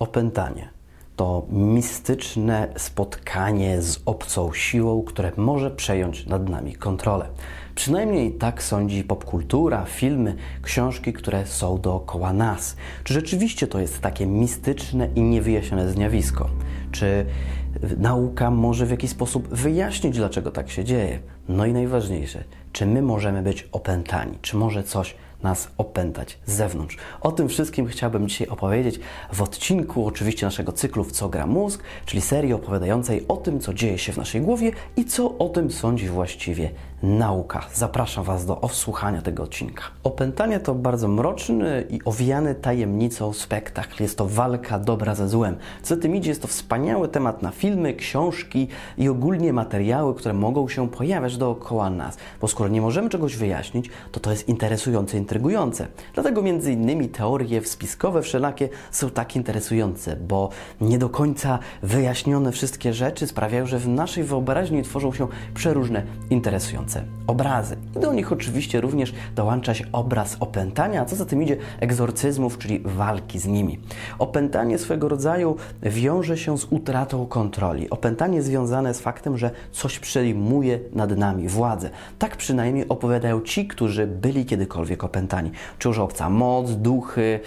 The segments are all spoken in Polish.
Opętanie to mistyczne spotkanie z obcą siłą, które może przejąć nad nami kontrolę. Przynajmniej tak sądzi popkultura, filmy, książki, które są dookoła nas. Czy rzeczywiście to jest takie mistyczne i niewyjaśnione zjawisko? Czy nauka może w jakiś sposób wyjaśnić, dlaczego tak się dzieje? No i najważniejsze, czy my możemy być opętani? Czy może coś nas opętać z zewnątrz. O tym wszystkim chciałbym dzisiaj opowiedzieć w odcinku oczywiście naszego cyklu W co gra mózg, czyli serii opowiadającej o tym, co dzieje się w naszej głowie i co o tym sądzi właściwie nauka. Zapraszam Was do odsłuchania tego odcinka. Opętanie to bardzo mroczny i owiany tajemnicą spektakl. Jest to walka dobra ze złem. Co tym idzie, jest to wspaniały temat na filmy, książki i ogólnie materiały, które mogą się pojawiać dookoła nas. Bo skoro nie możemy czegoś wyjaśnić, to to jest interesujące, intrygujące. Dlatego między innymi teorie spiskowe wszelakie są tak interesujące, bo nie do końca wyjaśnione wszystkie rzeczy sprawiają, że w naszej wyobraźni tworzą się przeróżne interesujące obrazy. I do nich oczywiście również dołącza się obraz opętania, a co za tym idzie egzorcyzmów, czyli walki z nimi. Opętanie swego rodzaju wiąże się z utratą kontroli. Opętanie związane z faktem, że coś przejmuje nad nami władzę. Tak przynajmniej opowiadają ci, którzy byli kiedykolwiek opętani. Czy obca moc, duchy,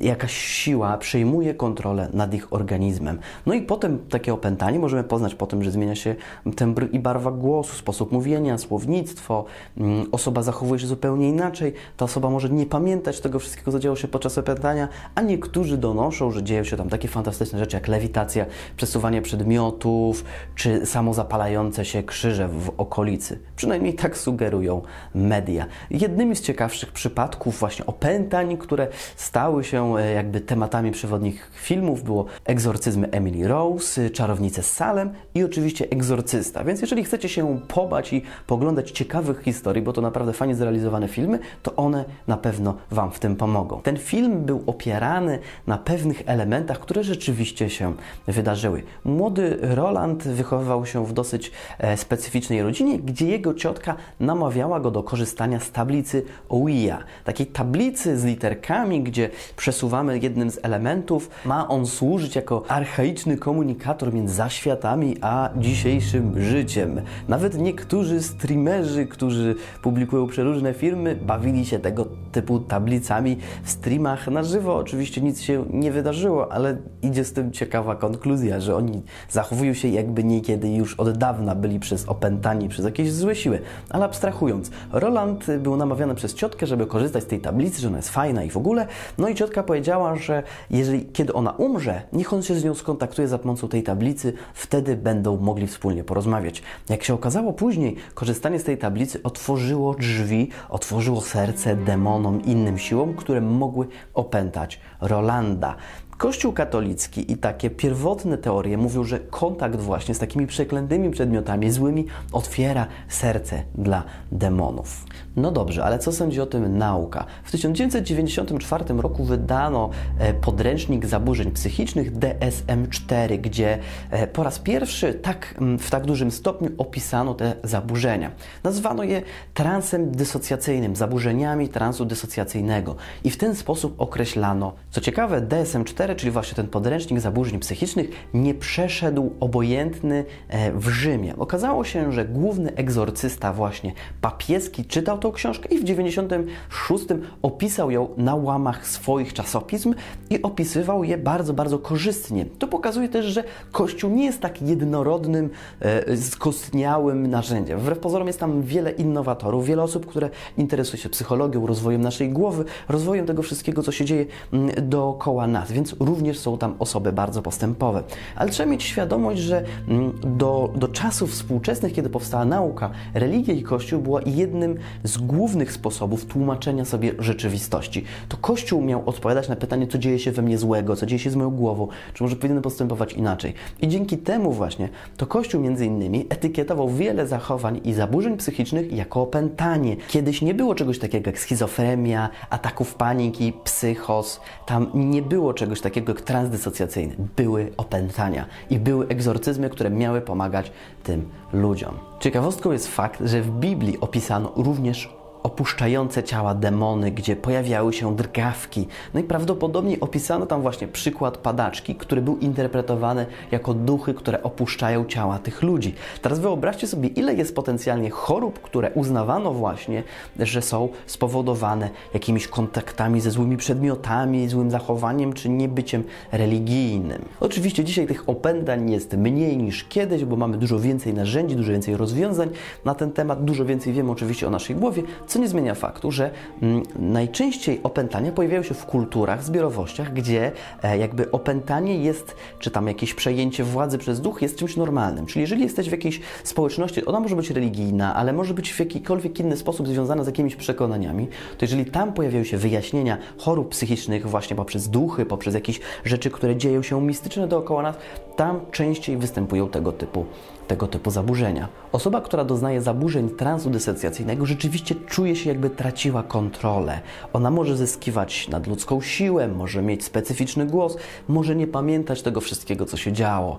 jakaś siła przejmuje kontrolę nad ich organizmem. No i potem takie opętanie możemy poznać po tym, że zmienia się tembr i barwa głosu, sposób mówienia, słownictwo, mm, osoba zachowuje się zupełnie inaczej, ta osoba może nie pamiętać tego wszystkiego, co działo się podczas opętania, a niektórzy donoszą, że dzieją się tam takie fantastyczne rzeczy jak lewitacja, przesuwanie przedmiotów, czy samozapalające się krzyże w okolicy. Przynajmniej tak sugerują media. Jednymi z ciekawszych przypadków właśnie opętań, które stały się e, jakby tematami przewodnich filmów, było egzorcyzmy Emily Rose, czarownice z Salem i oczywiście egzorcysta. Więc jeżeli chcecie się pobać i poglądać oglądać ciekawych historii, bo to naprawdę fajnie zrealizowane filmy, to one na pewno Wam w tym pomogą. Ten film był opierany na pewnych elementach, które rzeczywiście się wydarzyły. Młody Roland wychowywał się w dosyć e, specyficznej rodzinie, gdzie jego ciotka namawiała go do korzystania z tablicy Ouija. Takiej tablicy z literkami, gdzie przesuwamy jednym z elementów. Ma on służyć jako archaiczny komunikator między zaświatami a dzisiejszym życiem. Nawet niektórzy z streamerzy, którzy publikują przeróżne firmy, bawili się tego typu tablicami w streamach na żywo. Oczywiście nic się nie wydarzyło, ale idzie z tym ciekawa konkluzja, że oni zachowują się jakby niekiedy już od dawna byli przez opętani przez jakieś złe siły. Ale abstrahując, Roland był namawiany przez ciotkę, żeby korzystać z tej tablicy, że ona jest fajna i w ogóle. No i ciotka powiedziała, że jeżeli kiedy ona umrze, niech on się z nią skontaktuje za pomocą tej tablicy, wtedy będą mogli wspólnie porozmawiać. Jak się okazało później, korzystanie z tej tablicy otworzyło drzwi, otworzyło serce demonom, innym siłom, które mogły opętać Rolanda. Kościół katolicki i takie pierwotne teorie mówią, że kontakt właśnie z takimi przeklętymi przedmiotami złymi otwiera serce dla demonów. No dobrze, ale co sądzi o tym nauka? W 1994 roku wydano e, podręcznik zaburzeń psychicznych DSM-4, gdzie e, po raz pierwszy tak, w tak dużym stopniu opisano te zaburzenia. Nazwano je transem dysocjacyjnym, zaburzeniami transu dysocjacyjnego i w ten sposób określano. Co ciekawe, DSM-4 czyli właśnie ten podręcznik zaburzeń psychicznych, nie przeszedł obojętny e, w Rzymie. Okazało się, że główny egzorcysta właśnie papieski czytał tą książkę i w 96 opisał ją na łamach swoich czasopism i opisywał je bardzo, bardzo korzystnie. To pokazuje też, że Kościół nie jest tak jednorodnym, e, skostniałym narzędziem. Wbrew pozorom jest tam wiele innowatorów, wiele osób, które interesuje się psychologią, rozwojem naszej głowy, rozwojem tego wszystkiego, co się dzieje mm, dookoła nas. Więc również są tam osoby bardzo postępowe. Ale trzeba mieć świadomość, że mm, do, do czasów współczesnych, kiedy powstała nauka, religia i Kościół była jednym z głównych sposobów tłumaczenia sobie rzeczywistości. To Kościół miał odpowiadać na pytanie, co dzieje się we mnie złego, co dzieje się z moją głową, czy może powinienem postępować inaczej. I dzięki temu właśnie to Kościół między innymi etykietował wiele zachowań i zaburzeń psychicznych jako opętanie. Kiedyś nie było czegoś takiego jak schizofrenia, ataków paniki, psychos. Tam nie było czegoś takiego jak transdysocjacyjny. Były opętania i były egzorcyzmy, które miały pomagać tym ludziom. Ciekawostką jest fakt, że w Biblii opisano również opuszczające ciała demony, gdzie pojawiały się drgawki. No i prawdopodobnie opisano tam właśnie przykład padaczki, który był interpretowany jako duchy, które opuszczają ciała tych ludzi. Teraz wyobraźcie sobie, ile jest potencjalnie chorób, które uznawano właśnie, że są spowodowane jakimiś kontaktami ze złymi przedmiotami, złym zachowaniem czy niebyciem religijnym. Oczywiście dzisiaj tych opętań jest mniej niż kiedyś, bo mamy dużo więcej narzędzi, dużo więcej rozwiązań na ten temat, dużo więcej wiemy oczywiście o naszej głowie, co nie zmienia faktu, że mm, najczęściej opętania pojawiają się w kulturach, zbiorowościach, gdzie e, jakby opętanie jest, czy tam jakieś przejęcie władzy przez duch jest czymś normalnym. Czyli jeżeli jesteś w jakiejś społeczności, ona może być religijna, ale może być w jakikolwiek inny sposób związana z jakimiś przekonaniami, to jeżeli tam pojawiają się wyjaśnienia chorób psychicznych właśnie poprzez duchy, poprzez jakieś rzeczy, które dzieją się mistyczne dookoła nas, tam częściej występują tego typu tego typu zaburzenia. Osoba, która doznaje zaburzeń transu dysocjacyjnego, rzeczywiście czuje się jakby traciła kontrolę. Ona może zyskiwać nadludzką siłę, może mieć specyficzny głos, może nie pamiętać tego wszystkiego, co się działo.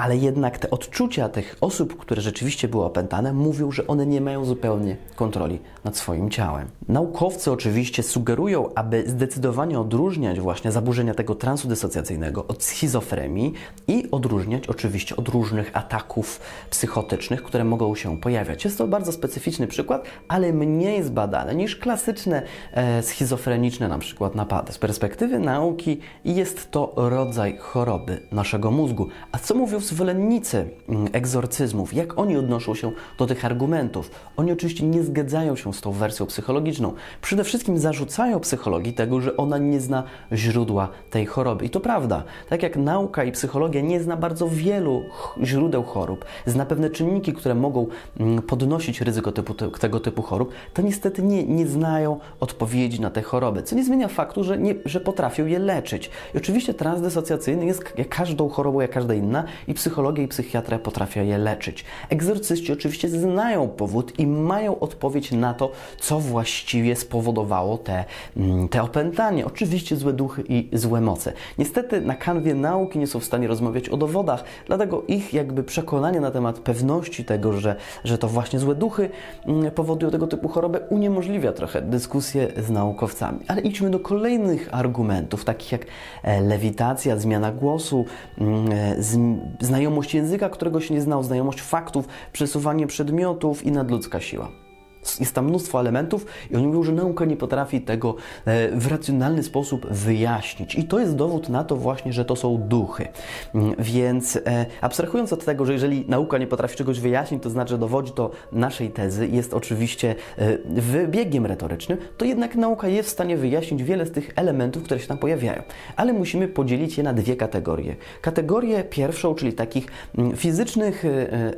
Ale jednak te odczucia tych osób, które rzeczywiście były opętane, mówią, że one nie mają zupełnie kontroli nad swoim ciałem. Naukowcy oczywiście sugerują, aby zdecydowanie odróżniać właśnie zaburzenia tego transu dysocjacyjnego od schizofrenii i odróżniać oczywiście od różnych ataków psychotycznych, które mogą się pojawiać. Jest to bardzo specyficzny przykład, ale mniej zbadany niż klasyczne e, schizofreniczne na przykład napady. Z perspektywy nauki jest to rodzaj choroby naszego mózgu. A co mówią zwolennicy mm, egzorcyzmów, jak oni odnoszą się do tych argumentów? Oni oczywiście nie zgadzają się z tą wersją psychologiczną. Przede wszystkim zarzucają psychologii tego, że ona nie zna źródła tej choroby. I to prawda. Tak jak nauka i psychologia nie zna bardzo wielu źródeł chorób, zna pewne czynniki, które mogą mm, podnosić ryzyko typu, tego typu chorób, to niestety nie, nie znają odpowiedzi na te choroby, co nie zmienia faktu, że, nie, że potrafią je leczyć. I oczywiście transdysocjacyjny jest jak każdą chorobą, jak każda inna i psychologia i psychiatria potrafią je leczyć. Egzorcyści oczywiście znają powód i mają odpowiedź na to, co właściwie spowodowało te, mm, te opętanie. Oczywiście złe duchy i złe moce. Niestety na kanwie nauki nie są w stanie rozmawiać o dowodach, dlatego ich jakby przekonanie na temat pewności tego, że, że to właśnie złe duchy mm, powodują tego typu chorobę, uniemożliwia trochę dyskusję z naukowcami. Ale idźmy do kolejnych argumentów, takich jak e, lewitacja, zmiana głosu, mm, e, znajomość języka, którego się nie znał, znajomość faktów, przesuwanie przedmiotów i nadludzka siła. Jest tam mnóstwo elementów i oni mówią, że nauka nie potrafi tego e, w racjonalny sposób wyjaśnić. I to jest dowód na to właśnie, że to są duchy. Mm, więc e, abstrahując od tego, że jeżeli nauka nie potrafi czegoś wyjaśnić, to znaczy, że dowodzi to naszej tezy, jest oczywiście e, wybiegiem retorycznym, to jednak nauka jest w stanie wyjaśnić wiele z tych elementów, które się tam pojawiają. Ale musimy podzielić je na dwie kategorie. Kategorię pierwszą, czyli takich mm, fizycznych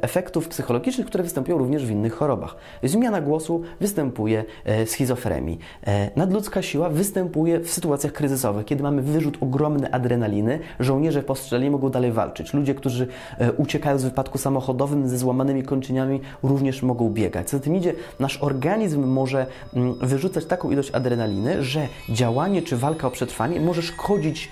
efektów psychologicznych, które występują również w innych chorobach. Zmiana głosu głosu występuje e, schizofrenii. E, nadludzka siła występuje w sytuacjach kryzysowych, kiedy mamy wyrzut ogromny adrenaliny, żołnierze postrzeleni mogą dalej walczyć. Ludzie, którzy e, uciekają z wypadku samochodowym ze złamanymi kończyniami, również mogą biegać. Co za tym idzie, nasz organizm może mm, wyrzucać taką ilość adrenaliny, że działanie czy walka o przetrwanie może szkodzić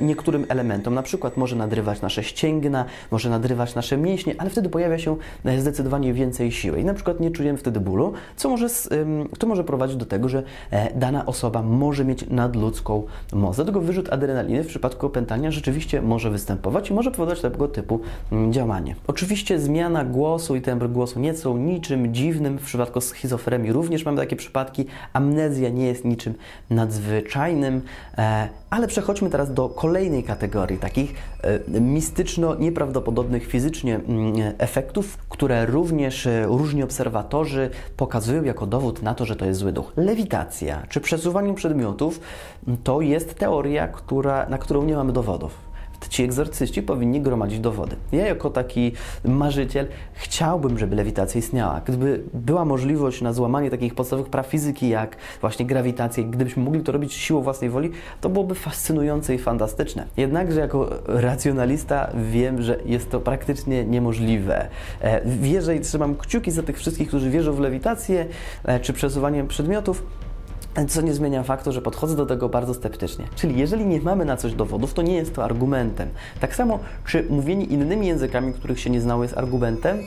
niektórym elementom. Na przykład może nadrywać nasze ścięgna, może nadrywać nasze mięśnie, ale wtedy pojawia się zdecydowanie więcej siły. I na przykład nie czujemy wtedy bólu, co może, to może prowadzić do tego, że e, dana osoba może mieć nadludzką moc. Dlatego wyrzut adrenaliny w przypadku opętania rzeczywiście może występować i może powodować tego typu mm, działanie. Oczywiście zmiana głosu i tembr głosu nie są niczym dziwnym. W przypadku schizofrenii również mamy takie przypadki. Amnezja nie jest niczym nadzwyczajnym. E, ale przechodźmy teraz do kolejnej kategorii takich e, mistyczno-nieprawdopodobnych fizycznie mm, efektów, które również różni obserwatorzy pokazują jako dowód na to, że to jest zły duch. Lewitacja czy przesuwanie przedmiotów to jest teoria, która, na którą nie mamy dowodów ci egzorcyści powinni gromadzić dowody. Ja jako taki marzyciel chciałbym, żeby lewitacja istniała. Gdyby była możliwość na złamanie takich podstawowych praw fizyki, jak właśnie grawitacja, gdybyśmy mogli to robić siłą własnej woli, to byłoby fascynujące i fantastyczne. Jednakże jako racjonalista wiem, że jest to praktycznie niemożliwe. E, wierzę i trzymam kciuki za tych wszystkich, którzy wierzą w lewitację e, czy przesuwanie przedmiotów, co nie zmienia faktu, że podchodzę do tego bardzo sceptycznie. Czyli jeżeli nie mamy na coś dowodów, to nie jest to argumentem. Tak samo, czy mówienie innymi językami, których się nie znało, jest argumentem?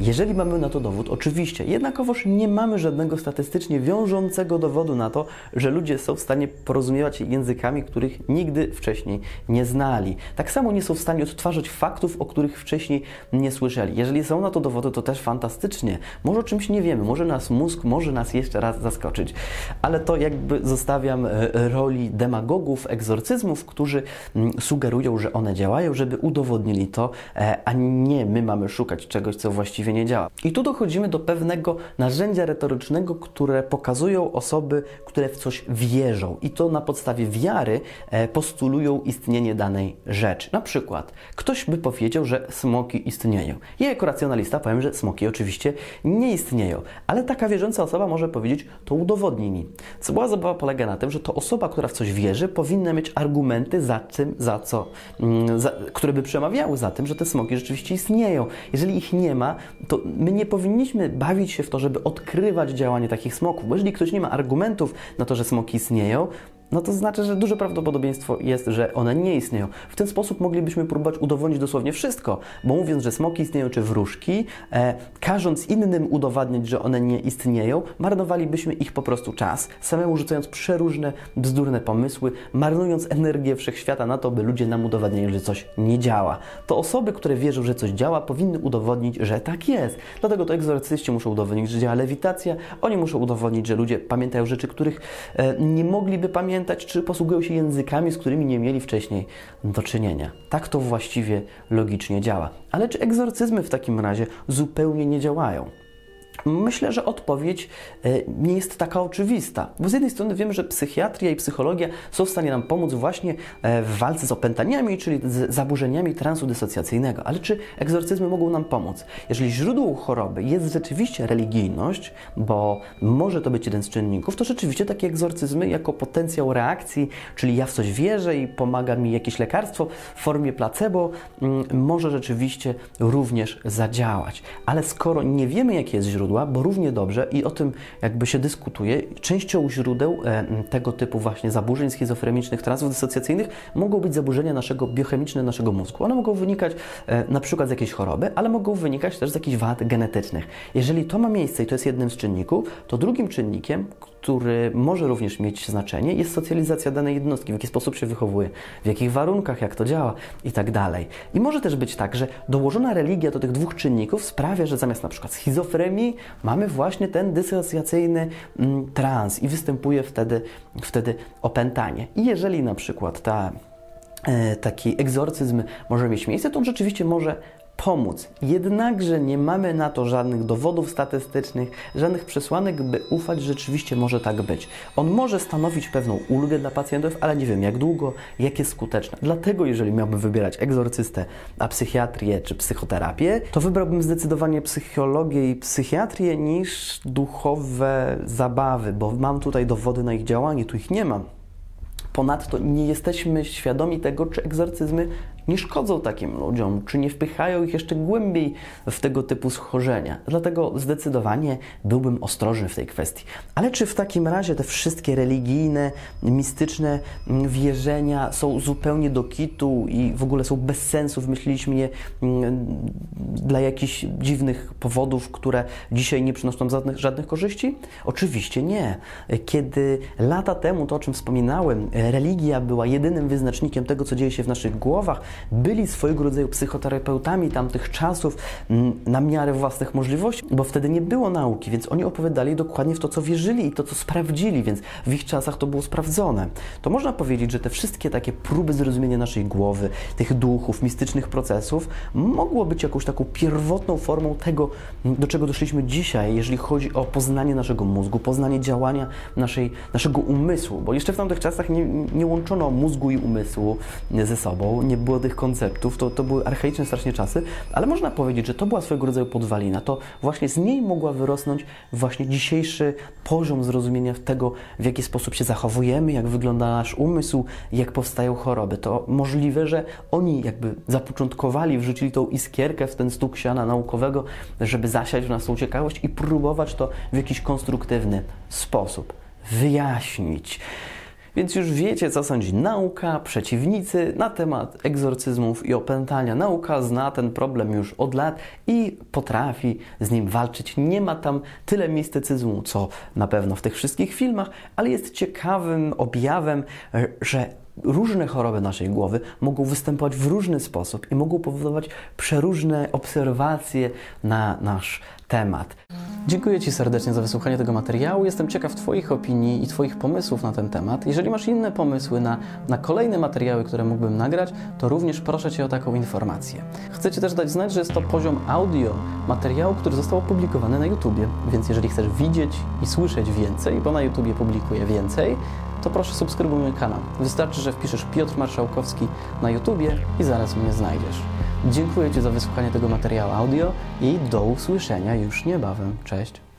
Jeżeli mamy na to dowód, oczywiście. Jednakowoż nie mamy żadnego statystycznie wiążącego dowodu na to, że ludzie są w stanie porozumiewać się językami, których nigdy wcześniej nie znali. Tak samo nie są w stanie odtwarzać faktów, o których wcześniej nie słyszeli. Jeżeli są na to dowody, to też fantastycznie. Może o czymś nie wiemy, może nas mózg może nas jeszcze raz zaskoczyć. Ale to jakby zostawiam e, roli demagogów, egzorcyzmów, którzy mm, sugerują, że one działają, żeby udowodnili to, e, a nie my mamy szukać czegoś, co właściwie nie działa. I tu dochodzimy do pewnego narzędzia retorycznego, które pokazują osoby, które w coś wierzą i to na podstawie wiary e, postulują istnienie danej rzeczy. Na przykład ktoś by powiedział, że smoki istnieją. Ja jako racjonalista powiem, że smoki oczywiście nie istnieją, ale taka wierząca osoba może powiedzieć, to udowodnij mi. Cała zabawa polega na tym, że to osoba, która w coś wierzy, powinna mieć argumenty za czym, za co, mm, za, które by przemawiały za tym, że te smoki rzeczywiście istnieją. Jeżeli ich nie ma, to my nie powinniśmy bawić się w to, żeby odkrywać działanie takich smoków, bo jeżeli ktoś nie ma argumentów na to, że smoki istnieją, no to znaczy, że duże prawdopodobieństwo jest, że one nie istnieją. W ten sposób moglibyśmy próbować udowodnić dosłownie wszystko, bo mówiąc, że smoki istnieją czy wróżki, e, każąc innym udowadniać, że one nie istnieją, marnowalibyśmy ich po prostu czas, samemu rzucając przeróżne, bzdurne pomysły, marnując energię wszechświata na to, by ludzie nam udowadniali, że coś nie działa. To osoby, które wierzą, że coś działa, powinny udowodnić, że tak jest. Dlatego to egzorcyści muszą udowodnić, że działa lewitacja, oni muszą udowodnić, że ludzie pamiętają rzeczy, których e, nie mogliby pamiętać, pamiętać, czy posługują się językami, z którymi nie mieli wcześniej do czynienia. Tak to właściwie logicznie działa. Ale czy egzorcyzmy w takim razie zupełnie nie działają? Myślę, że odpowiedź e, nie jest taka oczywista, bo z jednej strony wiemy, że psychiatria i psychologia są w stanie nam pomóc właśnie e, w walce z opętaniami, czyli z zaburzeniami transu dysocjacyjnego. Ale czy egzorcyzmy mogą nam pomóc? Jeżeli źródło choroby jest rzeczywiście religijność, bo może to być jeden z czynników, to rzeczywiście takie egzorcyzmy jako potencjał reakcji, czyli ja w coś wierzę i pomaga mi jakieś lekarstwo w formie placebo, mm, może rzeczywiście również zadziałać. Ale skoro nie wiemy, jakie jest źródło, źródła, bo równie dobrze i o tym jakby się dyskutuje, częścią źródeł e, tego typu właśnie zaburzeń schizofrenicznych, transów dysocjacyjnych mogą być zaburzenia naszego biochemiczne naszego mózgu. One mogą wynikać e, na przykład z jakiejś choroby, ale mogą wynikać też z jakichś wad genetycznych. Jeżeli to ma miejsce i to jest jednym z czynników, to drugim czynnikiem, który może również mieć znaczenie, jest socjalizacja danej jednostki, w jaki sposób się wychowuje, w jakich warunkach, jak to działa i tak dalej. I może też być tak, że dołożona religia do tych dwóch czynników sprawia, że zamiast na przykład schizofrenii mamy właśnie ten dysocjacyjny mm, trans i występuje wtedy, wtedy opętanie. I jeżeli na przykład ta e, taki egzorcyzm może mieć miejsce, to on rzeczywiście może pomóc. Jednakże nie mamy na to żadnych dowodów statystycznych, żadnych przesłanek, by ufać, że rzeczywiście może tak być. On może stanowić pewną ulgę dla pacjentów, ale nie wiem jak długo, jak jest skuteczne. Dlatego, jeżeli miałbym wybierać egzorcystę, a psychiatrię czy psychoterapię, to wybrałbym zdecydowanie psychologię i psychiatrię niż duchowe zabawy, bo mam tutaj dowody na ich działanie, tu ich nie mam. Ponadto nie jesteśmy świadomi tego, czy egzorcyzmy nie szkodzą takim ludziom, czy nie wpychają ich jeszcze głębiej w tego typu schorzenia. Dlatego zdecydowanie byłbym ostrożny w tej kwestii. Ale czy w takim razie te wszystkie religijne, mistyczne wierzenia są zupełnie do kitu i w ogóle są bez sensu, wymyśliliśmy je mm, dla jakichś dziwnych powodów, które dzisiaj nie przynoszą żadnych, żadnych korzyści? Oczywiście nie. Kiedy lata temu, to o czym wspominałem, religia była jedynym wyznacznikiem tego, co dzieje się w naszych głowach, byli swojego rodzaju psychoterapeutami tamtych czasów mm, na miarę własnych możliwości, bo wtedy nie było nauki, więc oni opowiadali dokładnie w to, co wierzyli i to, co sprawdzili, więc w ich czasach to było sprawdzone. To można powiedzieć, że te wszystkie takie próby zrozumienia naszej głowy, tych duchów, mistycznych procesów, mogło być jakąś taką pierwotną formą tego, do czego doszliśmy dzisiaj, jeżeli chodzi o poznanie naszego mózgu, poznanie działania naszej, naszego umysłu, bo jeszcze w tamtych czasach nie, nie łączono mózgu i umysłu ze sobą, nie było tych konceptów, to, to były archaiczne strasznie czasy, ale można powiedzieć, że to była swego rodzaju podwalina. To właśnie z niej mogła wyrosnąć właśnie dzisiejszy poziom zrozumienia tego, w jaki sposób się zachowujemy, jak wygląda nasz umysł, jak powstają choroby. To możliwe, że oni jakby zapoczątkowali, wrzucili tą iskierkę w ten stuk siana naukowego, żeby zasiać w nas tą ciekawość i próbować to w jakiś konstruktywny sposób. wyjaśnić. Więc już wiecie, co sądzi nauka, przeciwnicy na temat egzorcyzmów i opętania. Nauka zna ten problem już od lat i potrafi z nim walczyć. Nie ma tam tyle mistycyzmu, co na pewno w tych wszystkich filmach, ale jest ciekawym objawem, że różne choroby naszej głowy mogą występować w różny sposób i mogą powodować przeróżne obserwacje na nasz temat. Dziękuję Ci serdecznie za wysłuchanie tego materiału. Jestem ciekaw Twoich opinii i Twoich pomysłów na ten temat. Jeżeli masz inne pomysły na, na kolejne materiały, które mógłbym nagrać, to również proszę Cię o taką informację. Chcę Ci też dać znać, że jest to poziom audio materiału, który został opublikowany na YouTubie. Więc jeżeli chcesz widzieć i słyszeć więcej, bo na YouTubie publikuję więcej, to proszę subskrybuj mój kanał. Wystarczy, że wpiszesz Piotr Marszałkowski na YouTubie i zaraz mnie znajdziesz. Dziękuję Ci za wysłuchanie tego materiału audio i do usłyszenia już niebawem. Cześć!